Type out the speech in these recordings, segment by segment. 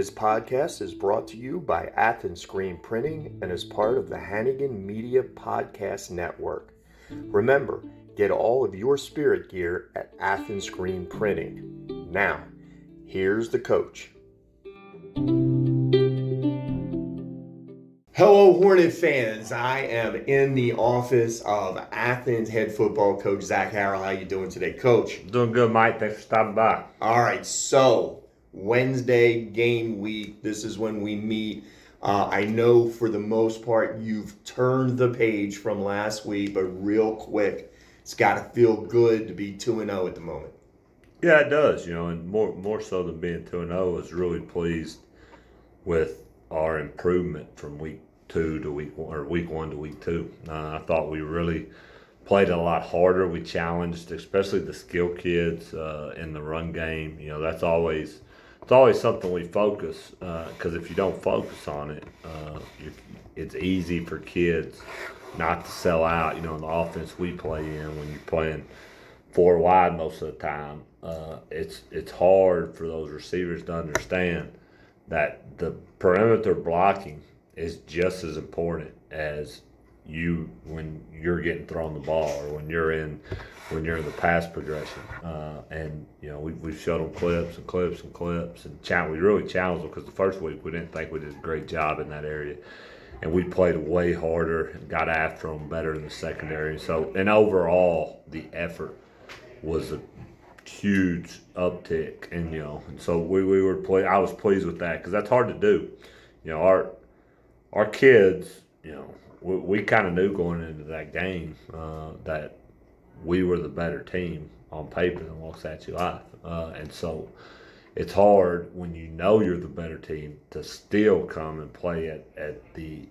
This podcast is brought to you by Athens Screen Printing and is part of the Hannigan Media Podcast Network. Remember, get all of your spirit gear at Athens Screen Printing. Now, here's the coach. Hello, Hornet fans. I am in the office of Athens head football coach Zac Harrell. How you doing today, Coach? Doing good, Mike. Thanks for stopping by. All right, so Wednesday game week. This is when we meet. Uh, I know for the most part you've turned the page from last week, but real quick, it's got to feel good to be two and zero oh at the moment. Yeah, it does. You know, and more more so than being two and zero, oh, was really pleased with our improvement from week two to week one or week one to week two. Uh, I thought we really played a lot harder. We challenged, especially the skill kids uh, in the run game. You know, that's always it's always something we focus because uh, if you don't focus on it, uh, it's easy for kids not to sell out. You know, in the offense we play in when you're playing four wide most of the time, uh, it's it's hard for those receivers to understand that the perimeter blocking is just as important as you when you're getting thrown the ball or when you're in when you're in the pass progression. Uh, and you know we we've showed them clips and clips and clips and. We really challenged them because the first week we didn't think we did a great job in that area, and we played way harder and got after them better in the secondary. So and overall the effort was a huge uptick and you know and so we, we were play I was pleased with that because that's hard to do you know our our kids you know we, we kind of knew going into that game uh, that we were the better team on paper than Waxahachie Life. Uh, and so it's hard when you know you're the better team to still come and play at, at the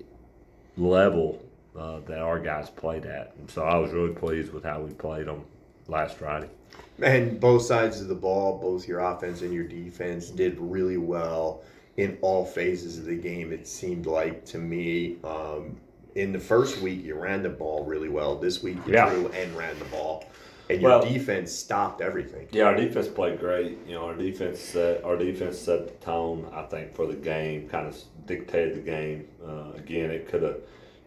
level uh, that our guys played at. And so I was really pleased with how we played them last Friday. And both sides of the ball, both your offense and your defense, did really well in all phases of the game. It seemed like to me, um, in the first week you ran the ball really well. This week you yeah. threw and ran the ball, and your well, defense stopped everything. Yeah, our defense played great. You know, our defense set our defense set the tone. I think for the game, kind of dictated the game. Uh, again, it could have.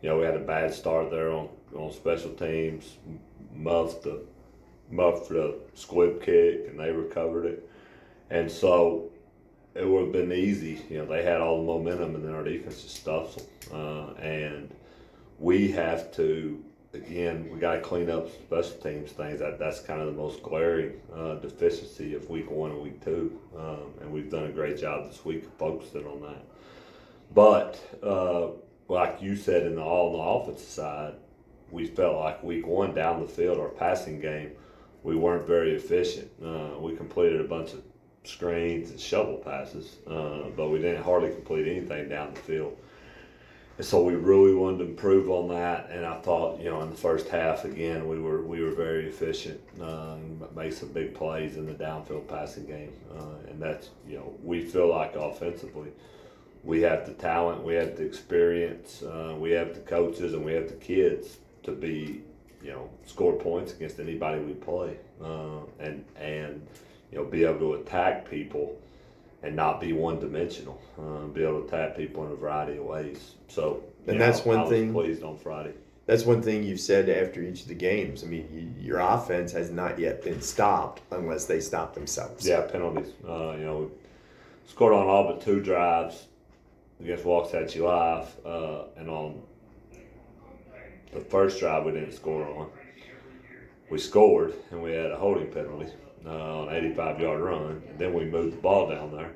You know, we had a bad start there on on special teams, muffed the muffed the squib kick, and they recovered it, and so it would have been easy. You know, they had all the momentum, and then our defense just stuffs them. Uh, and we have to again we got to clean up special teams things. That that's kind of the most glaring uh, deficiency of week one and week two. Um, and we've done a great job this week focusing on that. But uh, like you said in the all on the offensive side we felt like week one down the field our passing game we weren't very efficient. Uh, we completed a bunch of screens and shovel passes uh, but we didn't hardly complete anything down the field so we really wanted to improve on that. And I thought, you know, in the first half again, we were we were very efficient, uh, made some big plays in the downfield passing game, uh, and that's you know we feel like offensively, we have the talent, we have the experience, uh, we have the coaches, and we have the kids to be, you know, score points against anybody we play, uh, and and you know be able to attack people and not be one dimensional. Uh, be able to tap people in a variety of ways. So, and that's know, one thing. Pleased on Friday. That's one thing you've said after each of the games. I mean, you, your offense has not yet been stopped unless they stop themselves. Yeah, penalties. Uh, you know, we scored on all but two drives against Waxahachie Life, uh, and on the first drive we didn't score on. We scored, and we had a holding penalty uh, an 85 yard run. And then we moved the ball down there.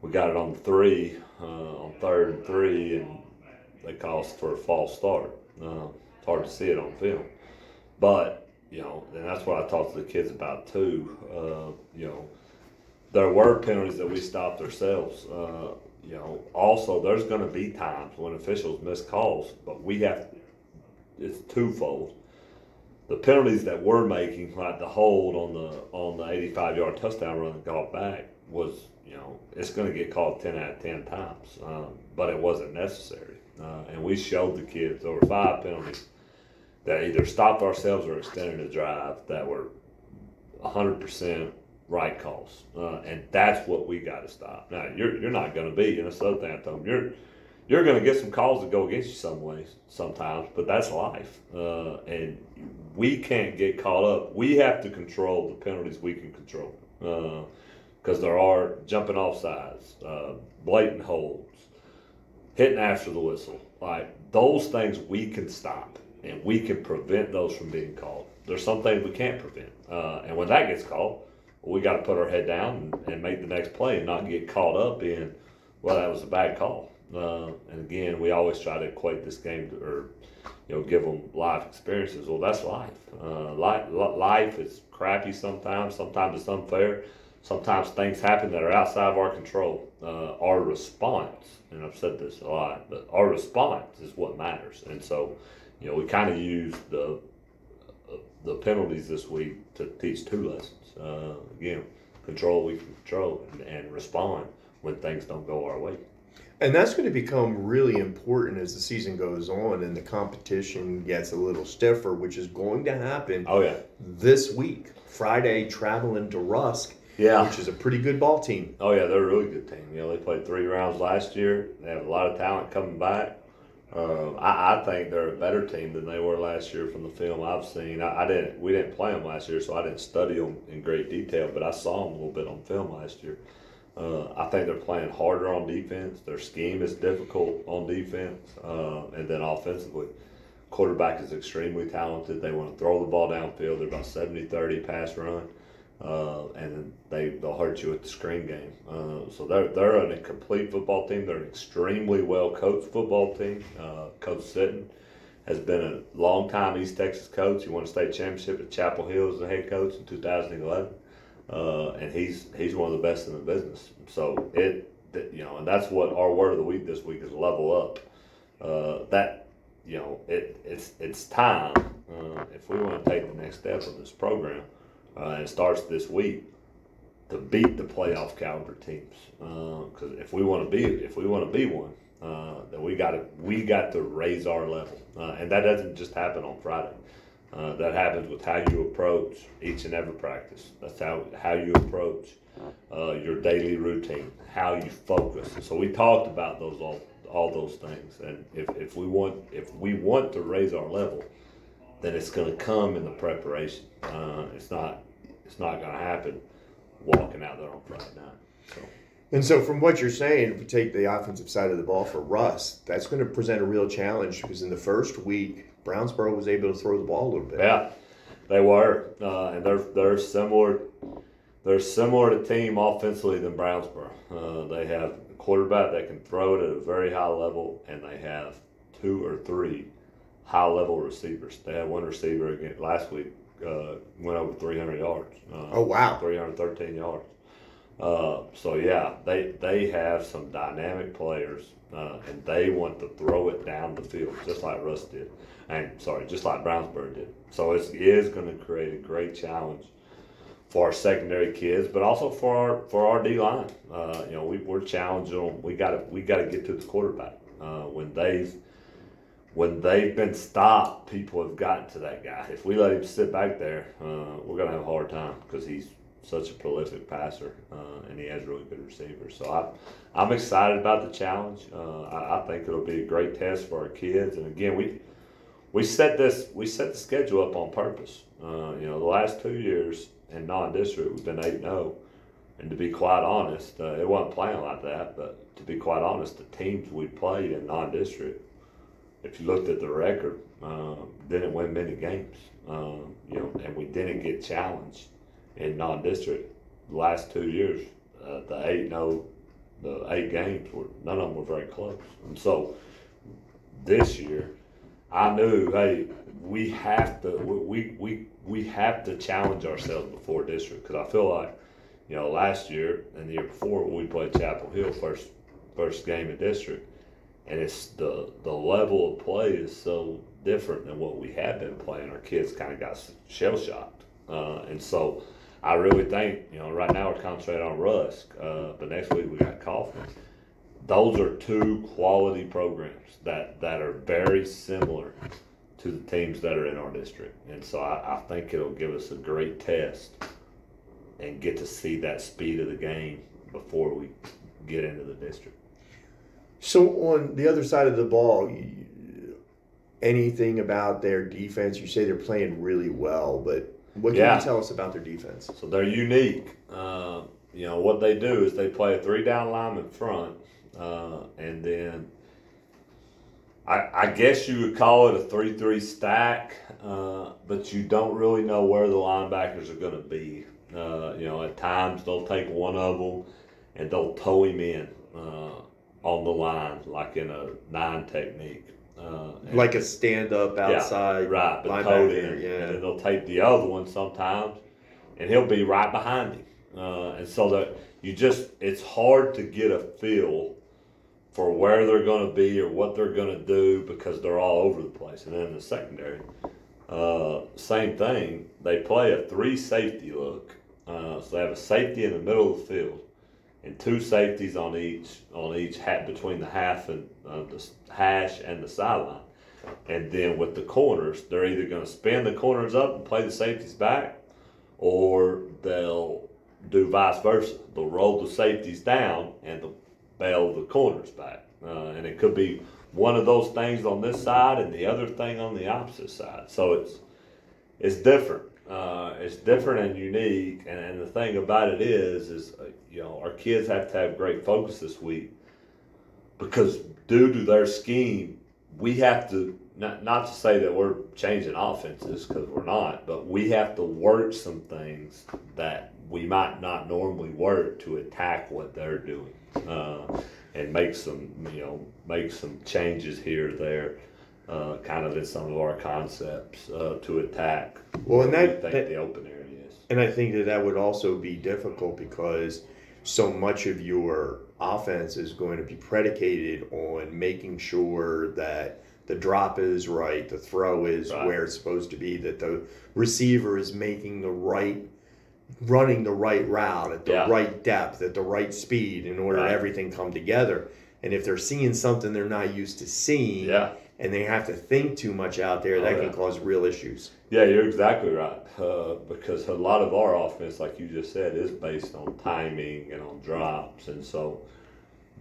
We got it on three, uh, on third and three, and they caused for a false start. Uh, it's hard to see it on film. But, you know, and that's what I talked to the kids about too. Uh, you know, there were penalties that we stopped ourselves. Uh, you know, also there's going to be times when officials miss calls, but we have, it's twofold the penalties that we're making, like the hold on the on the 85 yard touchdown run that got back, was you know it's going to get called 10 out of 10 times, um, but it wasn't necessary. Uh, and we showed the kids over five penalties that either stopped ourselves or extended the drive that were 100% right calls, uh, and that's what we got to stop. Now, you're you're not going to be, and that's the other thing I told them. You're you're going to get some calls that go against you some ways sometimes, but that's life, uh, and we can't get caught up. We have to control the penalties we can control, because there are jumping off sides, uh, blatant holds, hitting after the whistle, like those things we can stop and we can prevent those from being called. There's some things we can't prevent, uh, and when that gets called, we got to put our head down and, and, make the next play and not get caught up in, well, that was a bad call. Uh, and again, we always try to equate this game to, or you know, give them life experiences. Well, that's life. Uh, life, life is crappy sometimes. Sometimes it's unfair. Sometimes things happen that are outside of our control. Uh, our response, and I've said this a lot, but our response is what matters. And so, you know, we kind of use the uh, the penalties this week to teach two lessons. Uh, again, control we control and, and respond when things don't go our way. And that's going to become really important as the season goes on and the competition gets a little stiffer, which is going to happen. Oh yeah, this week, Friday, traveling to Rusk. Yeah, which is a pretty good ball team. Oh yeah, they're a really good team. You know, they played three rounds last year. They have a lot of talent coming back. Uh, I, I, think they're a better team than they were last year from the film I've seen. I, I, didn't, we didn't play them last year, so I didn't study them in great detail. But I saw them a little bit on film last year. Uh, I think they're playing harder on defense. Their scheme is difficult on defense, uh, and then offensively, quarterback is extremely talented. They want to throw the ball downfield. They're about 70-30 pass run, uh, and they they'll hurt you with the screen game. Uh, so they're they're a complete football team. They're an extremely well coached football team. Uh, coach Sitton has been a long time East Texas coach. He won a state championship at Chapel Hill as the head coach in 2011 uh, and he's he's one of the best in the business. So it, you know, and that's what our word of the week this week is level up. Uh, that you know, it it's it's time uh, if we want to take the next step of this program, uh, it starts this week to beat the playoff caliber teams. Because uh, if we want to be if we want to be one, uh, then we got to we got to raise our level, and that doesn't just happen on Friday. Uh, that happens with how you approach each and every practice. That's how, how you approach uh, your daily routine, how you focus. So we talked about those all, all those things. And if, if we want if we want to raise our level, then it's going to come in the preparation. Uh, it's not it's not going to happen walking out there on Friday night. So. And so, from what you're saying, if we take the offensive side of the ball for Rusk, that's going to present a real challenge because in the first week Brownsboro was able to throw the ball a little bit. Yeah, they were, uh, and they're they're similar. They're similar to team offensively than Brownsboro. Uh, they have a quarterback that can throw it at a very high level, and they have two or three high level receivers. They had one receiver again last week uh, went over 300 yards. Uh, oh wow, 313 yards. Uh, so yeah, they they have some dynamic players, uh, and they want to throw it down the field just like Rusk did and sorry, just like Brownsboro did. So it is going to create a great challenge for our secondary kids, but also for our for our D line. Uh, you know, we, we're challenging them. We got to we got to get to the quarterback uh, when they've when they've been stopped. People have gotten to that guy. If we let him sit back there, uh, we're gonna have a hard time because he's such a prolific passer uh, and he has really good receivers. So I, I'm excited about the challenge. Uh, I, I think it'll be a great test for our kids. And again, we we set this we set the schedule up on purpose. Uh, you know, the last two years in non-district we've been eight zero, oh. and to be quite honest, uh, it wasn't playing like that. But to be quite honest, the teams we played in non-district, if you looked at the record, uh, didn't win many games. Um, you know, and we didn't get challenged in non-district. The last two years, uh, the eight zero, the eight games were none of them were very close, and so this year I knew, hey, we have to we we we have to challenge ourselves before district because I feel like, you know, last year and the year before we played Chapel Hill first first game in district, and it's the the level of play is so different than what we had been playing. Our kids kind of got shell shocked, uh, and so I really think you know right now we're concentrating on Rusk, uh, but next week we got Kaufman those are two quality programs that, that are very similar to the teams that are in our district. And so I, I think it'll give us a great test and get to see that speed of the game before we get into the district. So on the other side of the ball, you, anything about their defense? You say they're playing really well, but what can Yeah. you tell us about their defense? So they're unique. Uh, you know what they do is they play a three down lineman front, uh, and then I, I guess you would call it a three three stack, uh, but you don't really know where the linebackers are going to be. Uh, you know, at times they'll take one of them and they'll tow him in uh, on the line, like in a nine technique. Uh, Like a stand up outside Right, but towed in. linebacker, And then they'll take the other one sometimes, and he'll be right behind him. Uh, and so that you just, it's hard to get a feel for where they're going to be or what they're going to do because they're all over the place. And then in the secondary, uh, same thing. They play a three safety look. Uh, so they have a safety in the middle of the field and two safeties on each on each hat between the half and uh, the hash and the sideline. And then with the corners, they're either going to spin the corners up and play the safeties back, or they'll do vice versa. They'll roll the safeties down and they'll bail the corners back. Uh, and it could be one of those things on this side and the other thing on the opposite side. So it's it's different. Uh, it's different and unique. And, and the thing about it is, is uh, you know, our kids have to have great focus this week because due to their scheme, we have to not not to say that we're changing offenses because we're not, but we have to work some things that we might not normally work to attack what they're doing, uh, and make some you know make some changes here or there, uh, kind of in some of our concepts uh, to attack. Well, and where we think that- the open area is. And I think that that would also be difficult because so much of your offense is going to be predicated on making sure that the drop is right, the throw is Right. where it's supposed to be, that the receiver is making the right, running the right route at the Yeah. right depth, at the right speed in order Right. to everything come together. And if they're seeing something they're not used to seeing, Yeah. and they have to think too much out there, Oh, that yeah. can cause real issues. Yeah, you're exactly right. Uh, because a lot of our offense, like you just said, is based on timing and on drops, and so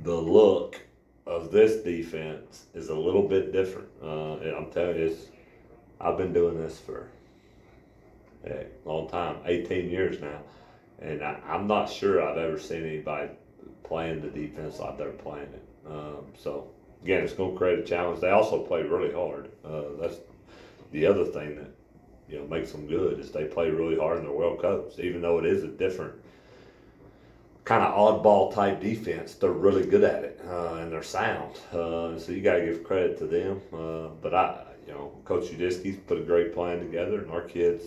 the look of this defense is a little bit different. Uh, I'm telling you, it's, I've been doing this for a long time, 18 years now, and I, I'm not sure I've ever seen anybody playing the defense like they're playing it. Um, so again, it's going to create a challenge. They also play really hard. Uh, that's the other thing that you know makes them good is they play really hard and they're well coached. Even though it is a different kind of oddball type defense, they're really good at it uh, and they're sound. Uh, so you got to give credit to them. Uh, but I, you know, Coach Udisky's put a great plan together, and our kids,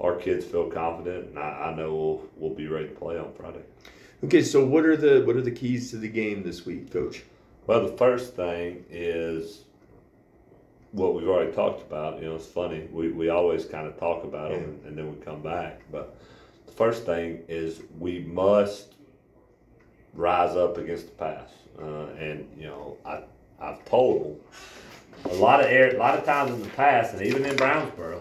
our kids feel confident, and I, I know we'll we'll be ready to play on Friday. Okay, so what are the what are the keys to the game this week, Coach? Well, the first thing is what we've already talked about. You know, it's funny. We, we always kind of talk about them and, and then we come back. But the first thing is we must rise up against the pass. Uh, and, you know, I, I've told them a lot of air, a lot of times in the past, and even in Brownsboro,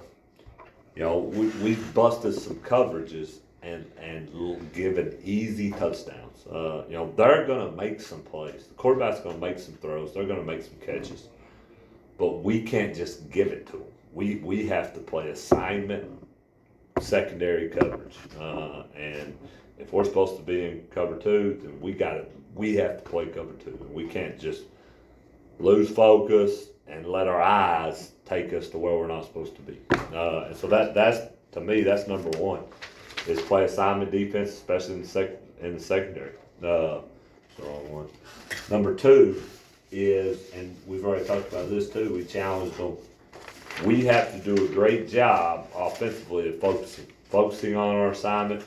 you know, we, we've busted some coverages and, and given easy touchdowns. Uh, you know, they're going to make some plays. The quarterback's going to make some throws. They're going to make some catches. But we can't just give it to them. We, we have to play assignment secondary coverage. Uh, and if we're supposed to be in cover two, then we got to, we have to play cover two. We can't just lose focus and let our eyes take us to where we're not supposed to be. Uh, and so that that's to me that's number one is play assignment defense, especially in the sec in the secondary. Uh, so one. Number two is, and we've already talked about this too. We challenged them. We have to do a great job offensively of focusing, focusing on our assignment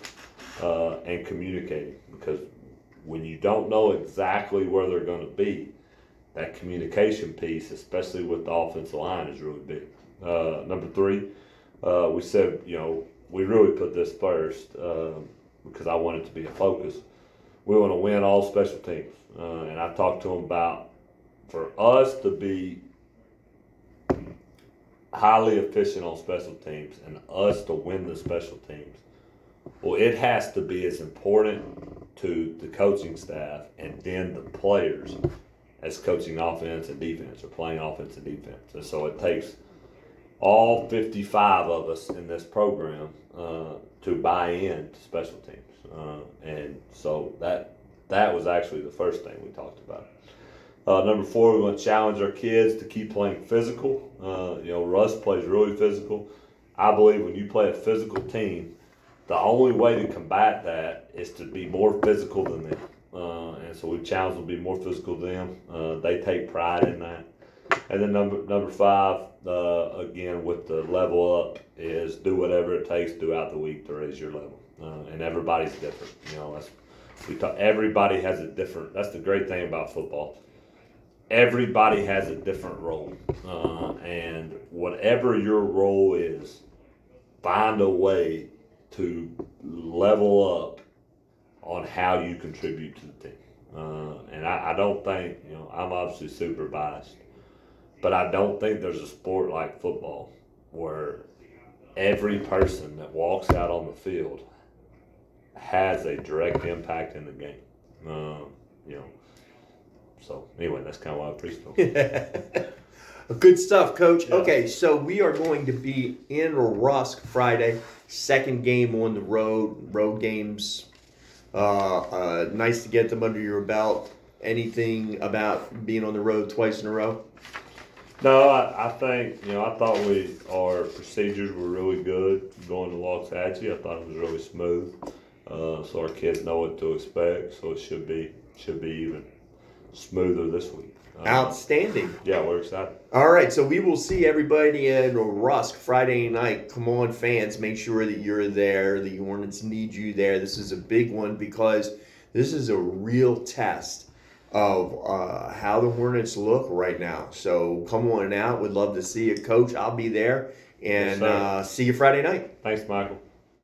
uh, and communicating because when you don't know exactly where they're going to be, that communication piece, especially with the offensive line, is really big. Uh, number three, uh, we said, you know, we really put this first uh, because I want it to be a focus. We want to win all special teams, uh, and I talked to them about for us to be highly efficient on special teams and us to win the special teams. Well, it has to be as important to the coaching staff and then the players as coaching offense and defense or playing offense and defense. And so it takes all 55 of us in this program uh, to buy in to special teams. Uh, and so that that was actually the first thing we talked about. Uh, number four, we want to challenge our kids to keep playing physical. Uh, you know, Rusk plays really physical. I believe when you play a physical team, the only way to combat that is to be more physical than them. Uh, and so we challenge them to be more physical than them. Uh, they take pride in that. And then number number five, uh, again with the level up, is do whatever it takes throughout the week to raise your level. Uh, and everybody's different. You know, that's we talk, everybody has a different. That's the great thing about football. Everybody has a different role, uh, and whatever your role is, find a way to level up on how you contribute to the team. Uh, and I, I don't think, you know, I'm obviously super biased, but I don't think there's a sport like football where every person that walks out on the field has a direct impact in the game. Uh, you know, so anyway, that's kind of why I appreciate Good stuff, Coach. Okay, so we are going to be in Rusk Friday, second game on the road. Road games, nice to get them under your belt. Anything about being on the road twice in a row? No, I, I think you know. I thought we our procedures were really good going to Waxahachie. I thought it was really smooth, uh, so our kids know what to expect. So it should be should be even smoother this week. Uh, Outstanding. Yeah, we're excited. All right, so we will see everybody in Rusk Friday night. Come on, fans, make sure that you're there. The Hornets need you there. This is a big one because this is a real test of uh, how the Hornets look right now. So come on out. We'd love to see you, Coach. I'll be there. And Yes, uh, see you Friday night. Thanks, Michael.